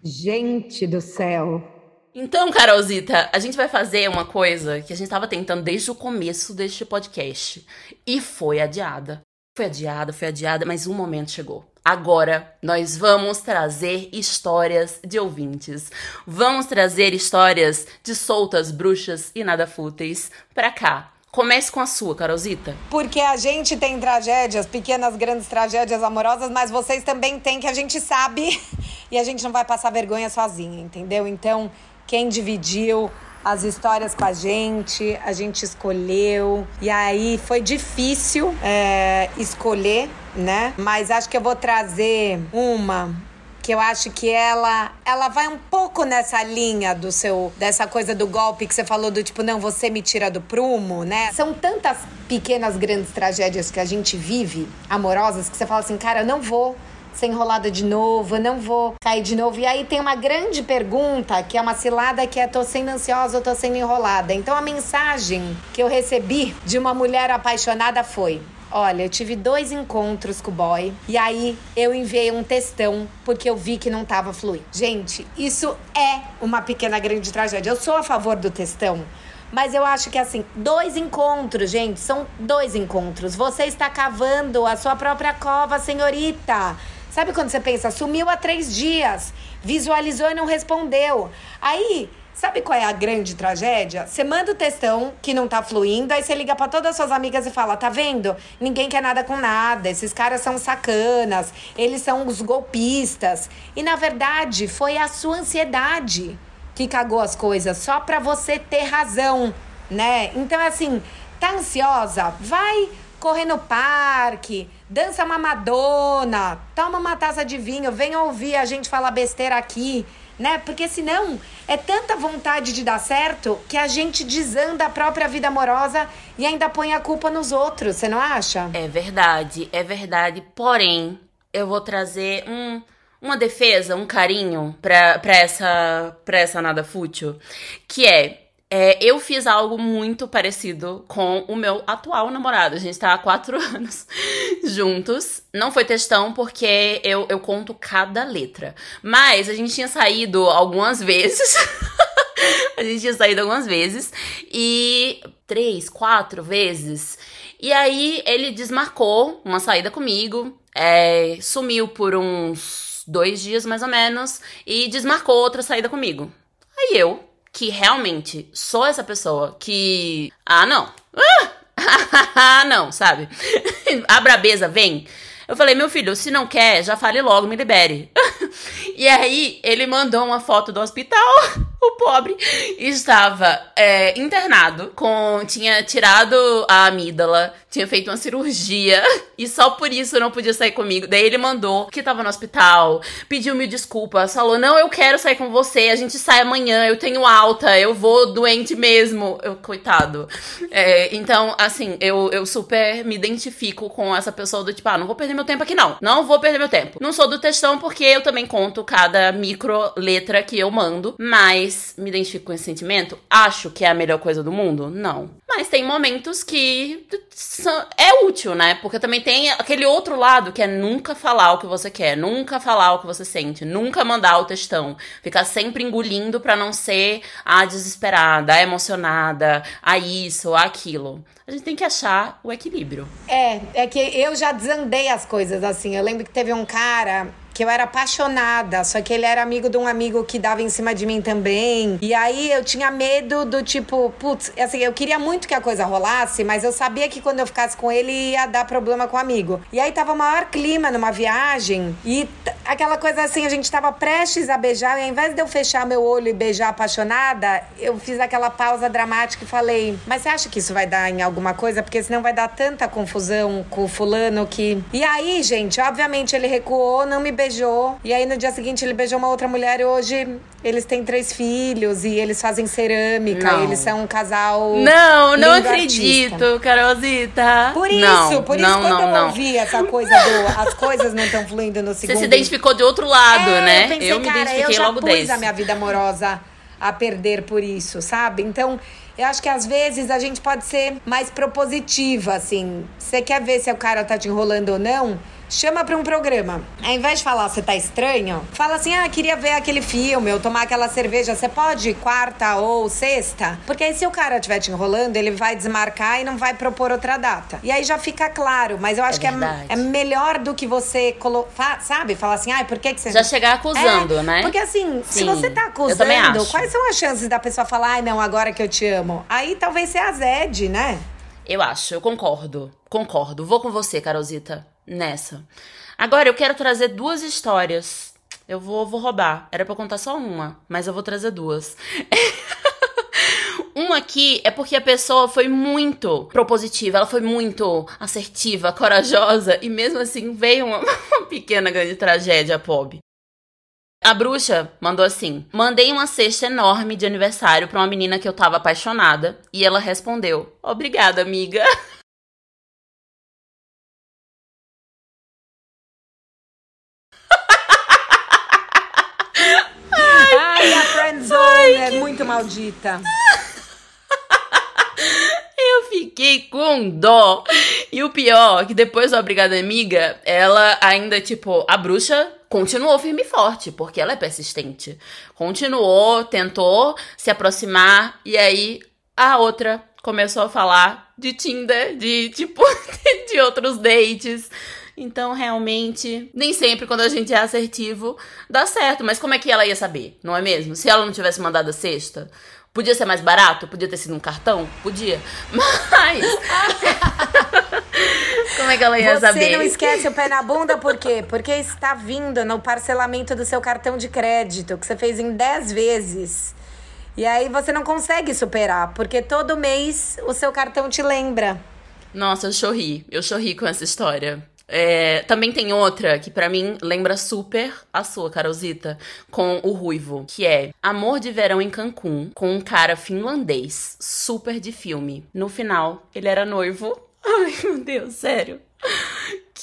Gente do céu. Então, Carolzita, a gente vai fazer uma coisa que a gente tava tentando desde o começo deste podcast. E foi adiada. Foi adiada, foi adiada, mas um momento chegou. Agora nós vamos trazer histórias de ouvintes. Vamos trazer histórias de soltas, bruxas e nada fúteis pra cá. Comece com a sua, Carolzita. Porque a gente tem tragédias, pequenas, grandes tragédias amorosas, mas vocês também têm que a gente sabe e a gente não vai passar vergonha sozinha, entendeu? Então, quem dividiu as histórias com a gente, a gente escolheu. E aí foi difícil é, escolher, né? Mas acho que eu vou trazer uma que eu acho que ela ela vai um pouco nessa linha do seu dessa coisa do golpe que você falou do tipo não você me tira do prumo né são tantas pequenas grandes tragédias que a gente vive amorosas que você fala assim cara eu não vou ser enrolada de novo, eu não vou cair de novo. E aí tem uma grande pergunta, que é uma cilada, que é tô sendo ansiosa ou tô sendo enrolada. Então a mensagem que eu recebi de uma mulher apaixonada foi: Olha, eu tive dois encontros com o boy e aí eu enviei um textão porque eu vi que não tava fluindo. Gente, isso é uma pequena grande tragédia. Eu sou a favor do textão. Mas eu acho que assim, dois encontros, gente, são dois encontros. Você está cavando a sua própria cova, senhorita. Sabe quando você pensa, sumiu há três dias, visualizou e não respondeu. Aí, sabe qual é a grande tragédia? Você manda o textão que não tá fluindo, aí você liga para todas as suas amigas e fala: tá vendo? Ninguém quer nada com nada, esses caras são sacanas, eles são os golpistas. E na verdade, foi a sua ansiedade que cagou as coisas, só pra você ter razão, né? Então, assim, tá ansiosa? Vai correr no parque, dança uma Madonna, toma uma taça de vinho, vem ouvir a gente falar besteira aqui, né? Porque senão é tanta vontade de dar certo que a gente desanda a própria vida amorosa e ainda põe a culpa nos outros, você não acha? É verdade, é verdade. Porém, eu vou trazer um, uma defesa, um carinho pra, pra, essa, pra essa nada fútil, que é É, eu fiz algo muito parecido com o meu atual namorado. A gente tá há quatro anos juntos. Não foi textão porque eu, eu conto cada letra. Mas a gente tinha saído algumas vezes. a gente tinha saído algumas vezes. E três, quatro vezes. E aí ele desmarcou uma saída comigo. É, sumiu por uns dois dias mais ou menos. E desmarcou outra saída comigo. Aí eu, que realmente sou essa pessoa que. Ah, não. Ah, não, sabe? A brabeza vem. Eu falei, meu filho, se não quer, já fale logo, me libere. e aí, ele mandou uma foto do hospital. O pobre estava é, internado, com tinha tirado a amígdala, tinha feito uma cirurgia e só por isso não podia sair comigo. Daí ele mandou que tava no hospital, pediu mil desculpas, falou: Não, eu quero sair com você, a gente sai amanhã, eu tenho alta, eu vou doente mesmo. Eu, coitado. É, então, assim, eu, eu super me identifico com essa pessoa do tipo, ah, não vou perder meu tempo aqui não. Não vou perder meu tempo. Não sou do textão porque eu também conto cada micro letra que eu mando, mas me identifico com esse sentimento. Acho que é a melhor coisa do mundo? Não. Mas tem momentos que é útil, né? Porque também tem aquele outro lado que é nunca falar o que você quer, nunca falar o que você sente, nunca mandar o textão, ficar sempre engolindo para não ser a desesperada, a emocionada, a isso, a aquilo. A gente tem que achar o equilíbrio. É, é que eu já desandei as coisas assim. Eu lembro que teve um cara que eu era apaixonada, só que ele era amigo de um amigo que dava em cima de mim também. E aí eu tinha medo do tipo, putz, assim, eu queria muito que a coisa rolasse, mas eu sabia que quando eu ficasse com ele ia dar problema com o amigo. E aí tava o maior clima numa viagem e aquela coisa assim, a gente tava prestes a beijar e ao invés de eu fechar meu olho e beijar apaixonada, eu fiz aquela pausa dramática e falei: "Mas você acha que isso vai dar em alguma coisa? Porque senão vai dar tanta confusão com o fulano que". E aí, gente, obviamente ele recuou, não me beijou beijou. E aí no dia seguinte ele beijou uma outra mulher e hoje eles têm três filhos e eles fazem cerâmica. Não. eles são um casal. Não, não acredito, artista. Carolzita. Por isso, não, por isso não, quando não, eu não. ouvi essa coisa do as coisas não estão fluindo no segundo. Você se identificou de outro lado, é, né? Eu, pensei, eu me cara, identifiquei eu já logo pus desse. a minha vida amorosa a perder por isso, sabe? Então, eu acho que às vezes a gente pode ser mais propositiva, assim. Você quer ver se o cara tá te enrolando ou não? Chama para um programa. Ao invés de falar você tá estranho, fala assim: ah, queria ver aquele filme ou tomar aquela cerveja. Você pode quarta ou sexta? Porque aí se o cara estiver te enrolando, ele vai desmarcar e não vai propor outra data. E aí já fica claro, mas eu acho é que é, é, melhor do que você colocar, sabe? Falar assim, ah, por que, que você. Já chegar acusando, é, né? Porque assim, Sim, se você tá acusando, quais são as chances da pessoa falar, ai, não, agora que eu te amo? Aí talvez você azede, né? Eu acho, eu concordo. Concordo. Vou com você, Carolzita nessa. Agora eu quero trazer duas histórias. Eu vou, vou roubar. Era para contar só uma, mas eu vou trazer duas. uma aqui é porque a pessoa foi muito propositiva, ela foi muito assertiva, corajosa e mesmo assim veio uma, uma pequena grande tragédia pobre. A bruxa mandou assim: Mandei uma cesta enorme de aniversário para uma menina que eu tava apaixonada e ela respondeu: Obrigada, amiga. maldita. Eu fiquei com dó. E o pior, que depois da Obrigada Amiga, ela ainda, tipo, a bruxa continuou firme e forte, porque ela é persistente. Continuou, tentou se aproximar, e aí a outra começou a falar de Tinder, de, tipo, de outros dates. Então, realmente, nem sempre quando a gente é assertivo dá certo. Mas como é que ela ia saber, não é mesmo? Se ela não tivesse mandado a cesta, podia ser mais barato? Podia ter sido um cartão? Podia. Mas. como é que ela ia Você saber? Você não esquece o pé na bunda, por quê? Porque está vindo no parcelamento do seu cartão de crédito, que você fez em 10 vezes. E aí você não consegue superar, porque todo mês o seu cartão te lembra. Nossa, eu chorri. Eu chorri com essa história. É, também tem outra que para mim lembra super a sua, Carolzita, com o Ruivo, que é Amor de Verão em Cancún, com um cara finlandês, super de filme. No final, ele era noivo. Ai, meu Deus, sério.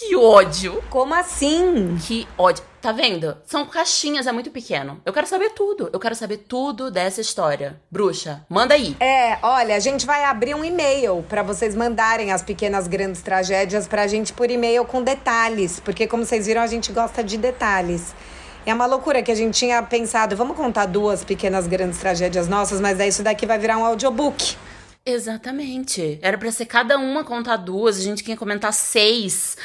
Que ódio. Como assim? Que ódio. Tá vendo? São caixinhas, é muito pequeno. Eu quero saber tudo. Eu quero saber tudo dessa história. Bruxa, manda aí. É, olha, a gente vai abrir um e-mail para vocês mandarem as pequenas grandes tragédias pra gente por e-mail com detalhes, porque como vocês viram, a gente gosta de detalhes. É uma loucura que a gente tinha pensado, vamos contar duas pequenas grandes tragédias nossas, mas daí isso daqui vai virar um audiobook. Exatamente. Era pra ser cada uma contar duas, a gente queria comentar seis.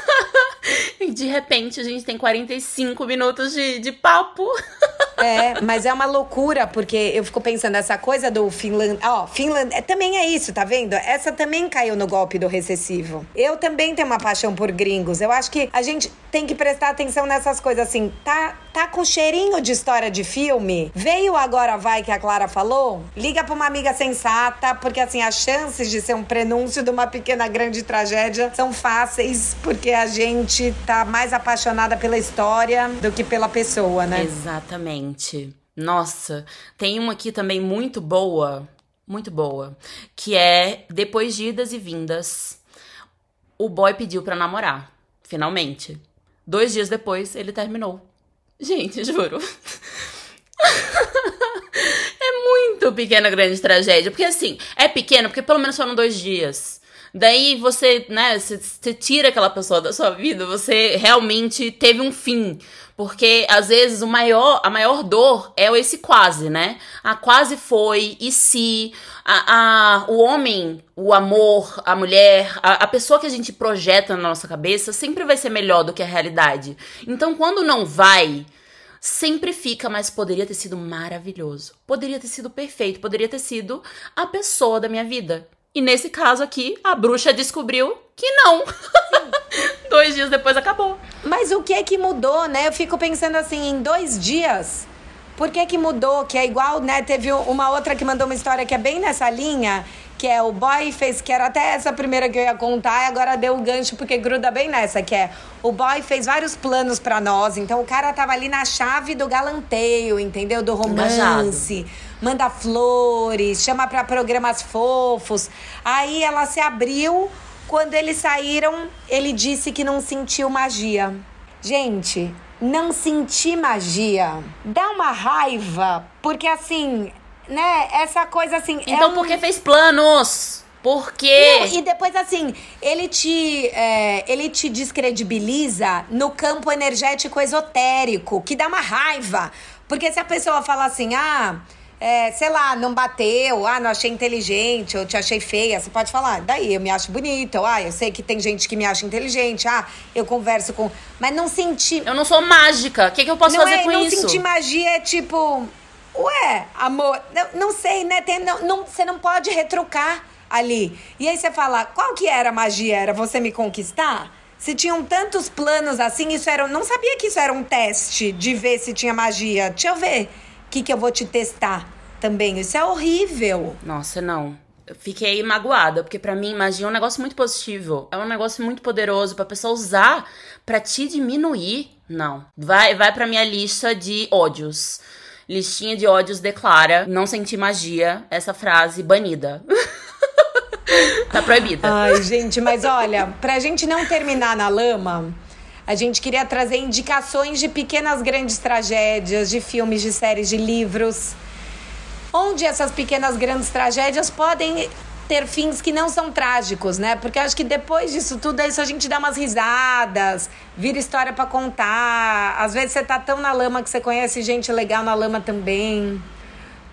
e de repente a gente tem 45 minutos de, de papo. É, mas é uma loucura, porque eu fico pensando, essa coisa do Finland. Ó, Finland é, também é isso, tá vendo? Essa também caiu no golpe do recessivo. Eu também tenho uma paixão por gringos. Eu acho que a gente tem que prestar atenção nessas coisas assim. Tá, tá com cheirinho de história de filme? Veio agora vai que a Clara falou? Liga pra uma amiga sensata, porque assim, as chances de ser um prenúncio de uma pequena grande tragédia são fáceis, porque a gente tá mais apaixonada pela história do que pela pessoa, né? Exatamente. Nossa, tem uma aqui também muito boa, muito boa, que é depois de idas e vindas, o boy pediu pra namorar, finalmente. Dois dias depois, ele terminou. Gente, juro. é muito pequena grande tragédia. Porque assim, é pequeno porque pelo menos foram dois dias. Daí você, né, você tira aquela pessoa da sua vida, você realmente teve um fim. Porque às vezes o maior, a maior dor é esse quase, né? A quase foi, e se a, a, o homem, o amor, a mulher, a, a pessoa que a gente projeta na nossa cabeça sempre vai ser melhor do que a realidade. Então quando não vai, sempre fica, mas poderia ter sido maravilhoso. Poderia ter sido perfeito, poderia ter sido a pessoa da minha vida. E nesse caso aqui, a bruxa descobriu que não. dois dias depois acabou. Mas o que é que mudou, né? Eu fico pensando assim, em dois dias. Por que que mudou? Que é igual, né? Teve uma outra que mandou uma história que é bem nessa linha, que é o boy fez, que era até essa primeira que eu ia contar, e agora deu o gancho porque gruda bem nessa, que é o boy fez vários planos para nós, então o cara tava ali na chave do galanteio, entendeu? Do romance. Engajado. Manda flores, chama para programas fofos. Aí ela se abriu quando eles saíram, ele disse que não sentiu magia. Gente, não sentir magia dá uma raiva, porque assim, né, essa coisa assim. É então, é um... porque fez planos? Por quê? Não, e depois, assim, ele te, é, ele te descredibiliza no campo energético esotérico, que dá uma raiva. Porque se a pessoa fala assim, ah é, sei lá, não bateu, ah, não achei inteligente, ou te achei feia, você pode falar, daí eu me acho bonita, ou, ah, eu sei que tem gente que me acha inteligente, ah, eu converso com. Mas não senti. Eu não sou mágica, o que, que eu posso não fazer é, com não isso? Não sentir magia é tipo. Ué, amor, não, não sei, né? Tem, não, não, você não pode retrucar ali. E aí você fala, qual que era a magia? Era você me conquistar? Se tinham tantos planos assim, isso era. Não sabia que isso era um teste de ver se tinha magia. Deixa eu ver que, que eu vou te testar também. Isso é horrível. Nossa, não. Eu fiquei magoada, porque para mim magia é um negócio muito positivo. É um negócio muito poderoso pra pessoa usar para te diminuir. Não. Vai, vai pra minha lista de ódios. Listinha de ódios declara não sentir magia. Essa frase banida. tá proibida. Ai, gente, mas olha, pra gente não terminar na lama, a gente queria trazer indicações de pequenas grandes tragédias, de filmes, de séries, de livros, onde essas pequenas grandes tragédias podem ter fins que não são trágicos, né? Porque acho que depois disso tudo, é isso a gente dá umas risadas, vira história para contar. Às vezes você tá tão na lama que você conhece gente legal na lama também.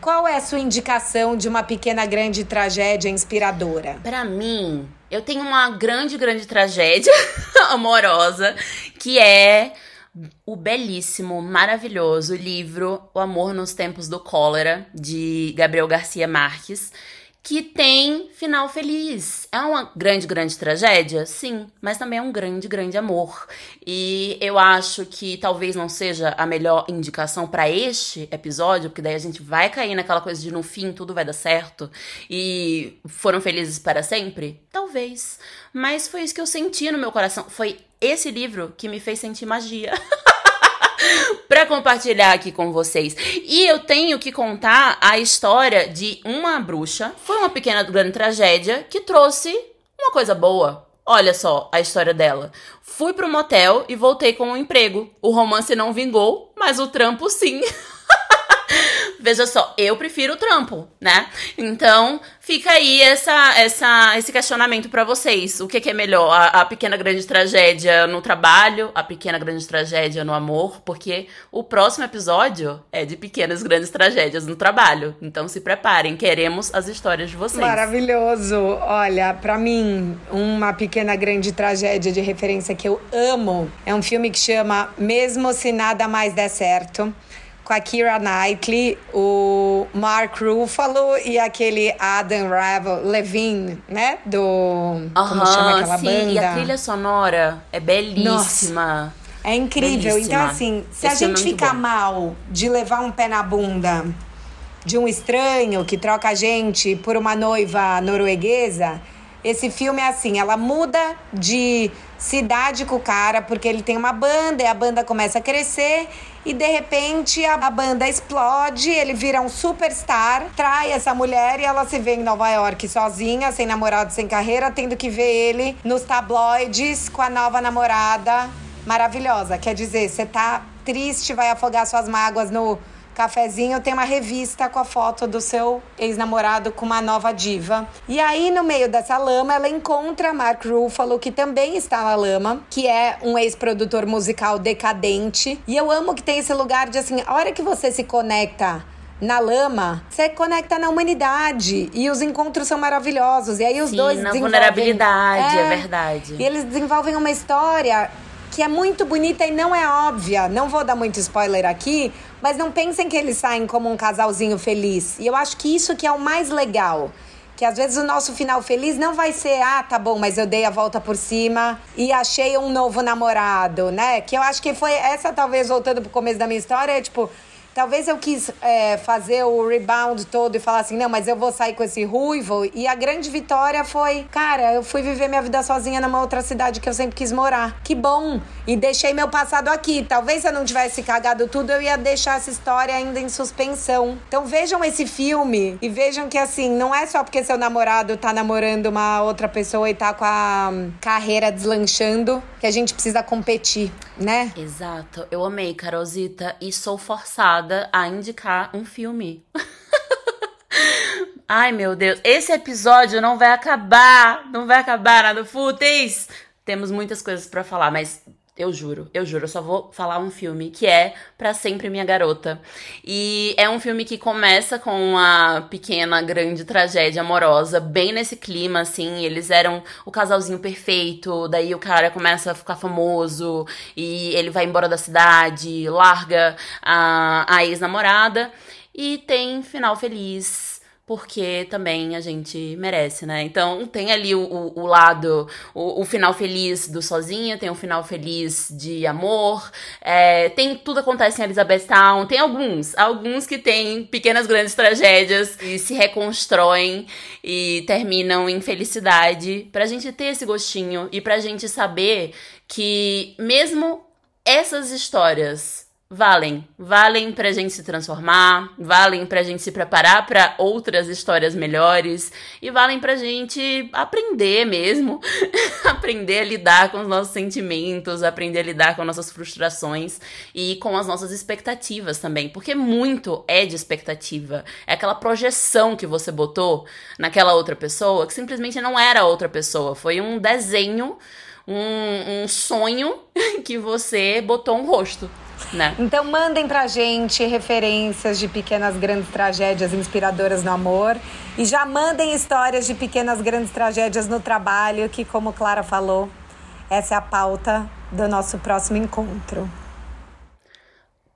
Qual é a sua indicação de uma pequena grande tragédia inspiradora? Para mim, eu tenho uma grande, grande tragédia amorosa que é o belíssimo, maravilhoso livro O Amor nos Tempos do Cólera, de Gabriel Garcia Marques que tem final feliz. É uma grande, grande tragédia? Sim, mas também é um grande, grande amor. E eu acho que talvez não seja a melhor indicação para este episódio, porque daí a gente vai cair naquela coisa de no fim tudo vai dar certo e foram felizes para sempre? Talvez. Mas foi isso que eu senti no meu coração. Foi esse livro que me fez sentir magia. para compartilhar aqui com vocês. E eu tenho que contar a história de uma bruxa. Foi uma pequena grande tragédia que trouxe uma coisa boa. Olha só a história dela. Fui pro motel e voltei com um emprego. O romance não vingou, mas o trampo sim. Veja só, eu prefiro o trampo, né? Então, fica aí essa, essa, esse questionamento para vocês. O que, que, é melhor? A, a, pequena grande tragédia no trabalho, a pequena grande tragédia no amor? Porque o próximo episódio é de pequenas grandes tragédias no trabalho. Então se preparem, queremos as histórias de vocês. Maravilhoso. Olha, para mim, uma pequena grande tragédia de referência que eu amo é um filme que chama Mesmo se nada mais der certo com a Kira Knightley, o Mark Ruffalo e aquele Adam Ravel, Levine, né? Do. Uhum, como chama aquela sim. banda? E a trilha sonora é belíssima. Nossa, é incrível. Belíssima. Então, assim, se Esse a gente é ficar bom. mal de levar um pé na bunda de um estranho que troca a gente por uma noiva norueguesa, esse filme é assim: ela muda de cidade com o cara, porque ele tem uma banda e a banda começa a crescer e de repente a, banda explode, ele vira um superstar, trai essa mulher e ela se vê em Nova York sozinha, sem namorado, sem carreira, tendo que ver ele nos tabloides com a nova namorada maravilhosa. Quer dizer, você tá triste, vai afogar suas mágoas no cafezinho tem uma revista com a foto do seu ex-namorado com uma nova diva. E aí, no meio dessa lama, ela encontra Mark Ruffalo, que também está na lama, que é um ex-produtor musical decadente. E eu amo que tem esse lugar de assim, a hora que você se conecta na lama, você conecta na humanidade. E os encontros são maravilhosos. E aí os Sim, dois na vulnerabilidade, é, é verdade. E eles desenvolvem uma história que é muito bonita e não é óbvia. Não vou dar muito spoiler aqui, mas não pensem que eles saem como um casalzinho feliz. E eu acho que isso que é o mais legal. Que às vezes o nosso final feliz não vai ser, ah, tá bom, mas eu dei a volta por cima e achei um novo namorado, né? Que eu acho que foi essa, talvez, voltando pro começo da minha história, é tipo, Talvez eu quis é, fazer o rebound todo e falar assim, não, mas eu vou sair com esse ruivo. E a grande vitória foi, cara, eu fui viver minha vida sozinha numa outra cidade que eu sempre quis morar. Que bom! E deixei meu passado aqui. Talvez se eu não tivesse cagado tudo, eu ia deixar essa história ainda em suspensão. Então vejam esse filme e vejam que assim, não é só porque seu namorado tá namorando uma outra pessoa e tá com a carreira deslanchando que a gente precisa competir, né? Exato. Eu amei, Carolzita, e sou forçada a indicar um filme. Ai, meu Deus, esse episódio não vai acabar, não vai acabar nada fúteis. Temos muitas coisas para falar, mas eu juro, eu juro, eu só vou falar um filme que é para sempre minha garota. E é um filme que começa com uma pequena, grande tragédia amorosa, bem nesse clima, assim. Eles eram o casalzinho perfeito, daí o cara começa a ficar famoso e ele vai embora da cidade, larga a, a ex-namorada e tem final feliz porque também a gente merece, né? Então tem ali o, o, lado, o, o, final feliz do sozinha, tem o final feliz de amor, é, tem tudo acontece em Elizabethtown, tem alguns, alguns que tem pequenas grandes tragédias e se reconstroem e terminam em felicidade, pra gente ter esse gostinho e pra gente saber que mesmo essas histórias valem. Valem pra gente se transformar, valem pra gente se preparar para outras histórias melhores e valem pra gente aprender mesmo, aprender a lidar com os nossos sentimentos, aprender a lidar com nossas frustrações e com as nossas expectativas também, porque muito é de expectativa. É aquela projeção que você botou naquela outra pessoa que simplesmente não era outra pessoa, foi um desenho, um, um sonho que você botou um rosto. Né? Então mandem pra gente referências de pequenas grandes tragédias inspiradoras no amor e já mandem histórias de pequenas grandes tragédias no trabalho, que como Clara falou, essa é a pauta do nosso próximo encontro.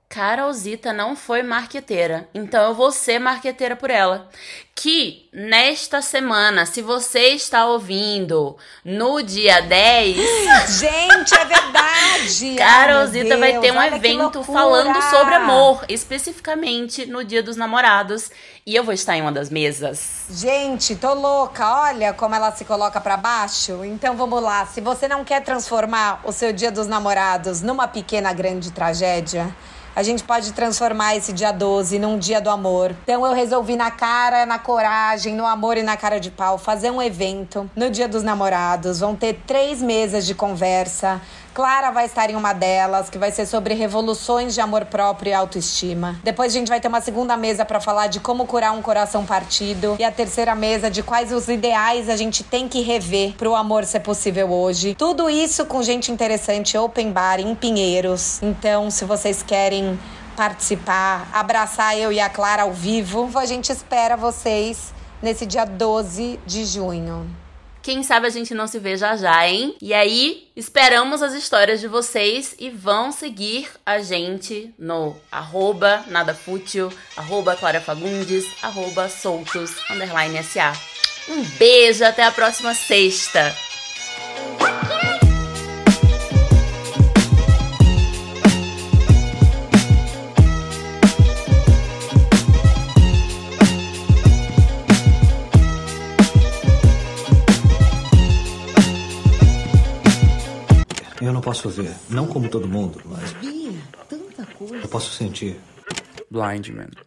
Carolzita não foi marqueteira, então eu vou ser marqueteira por ela. Que nesta semana, se você está ouvindo no dia 10. Gente, é verdade! Carolzita vai ter um evento falando sobre amor, especificamente no Dia dos Namorados. E eu vou estar em uma das mesas. Gente, tô louca. Olha como ela se coloca para baixo. Então vamos lá. Se você não quer transformar o seu Dia dos Namorados numa pequena grande tragédia a gente pode transformar esse dia 12 num dia do amor. Então eu resolvi na cara, na coragem, no amor e na cara de pau fazer um evento no Dia dos Namorados. Vão ter três mesas de conversa. Clara vai estar em uma delas, que vai ser sobre revoluções de amor próprio e autoestima. Depois a gente vai ter uma segunda mesa para falar de como curar um coração partido. E a terceira mesa de quais os ideais a gente tem que rever para o amor ser possível hoje. Tudo isso com gente interessante, open bar em Pinheiros. Então, se vocês querem participar, abraçar eu e a Clara ao vivo, a gente espera vocês nesse dia 12 de junho. Quem sabe a gente não se vê já já, hein? E aí, esperamos as histórias de vocês e vão seguir a gente no arroba nadafútil, arroba Clara Fagundes, arroba soltos, underline SA. Um beijo, até a próxima sexta! Eu não posso ver, não como todo mundo, mas. Eu posso sentir. Blind Man.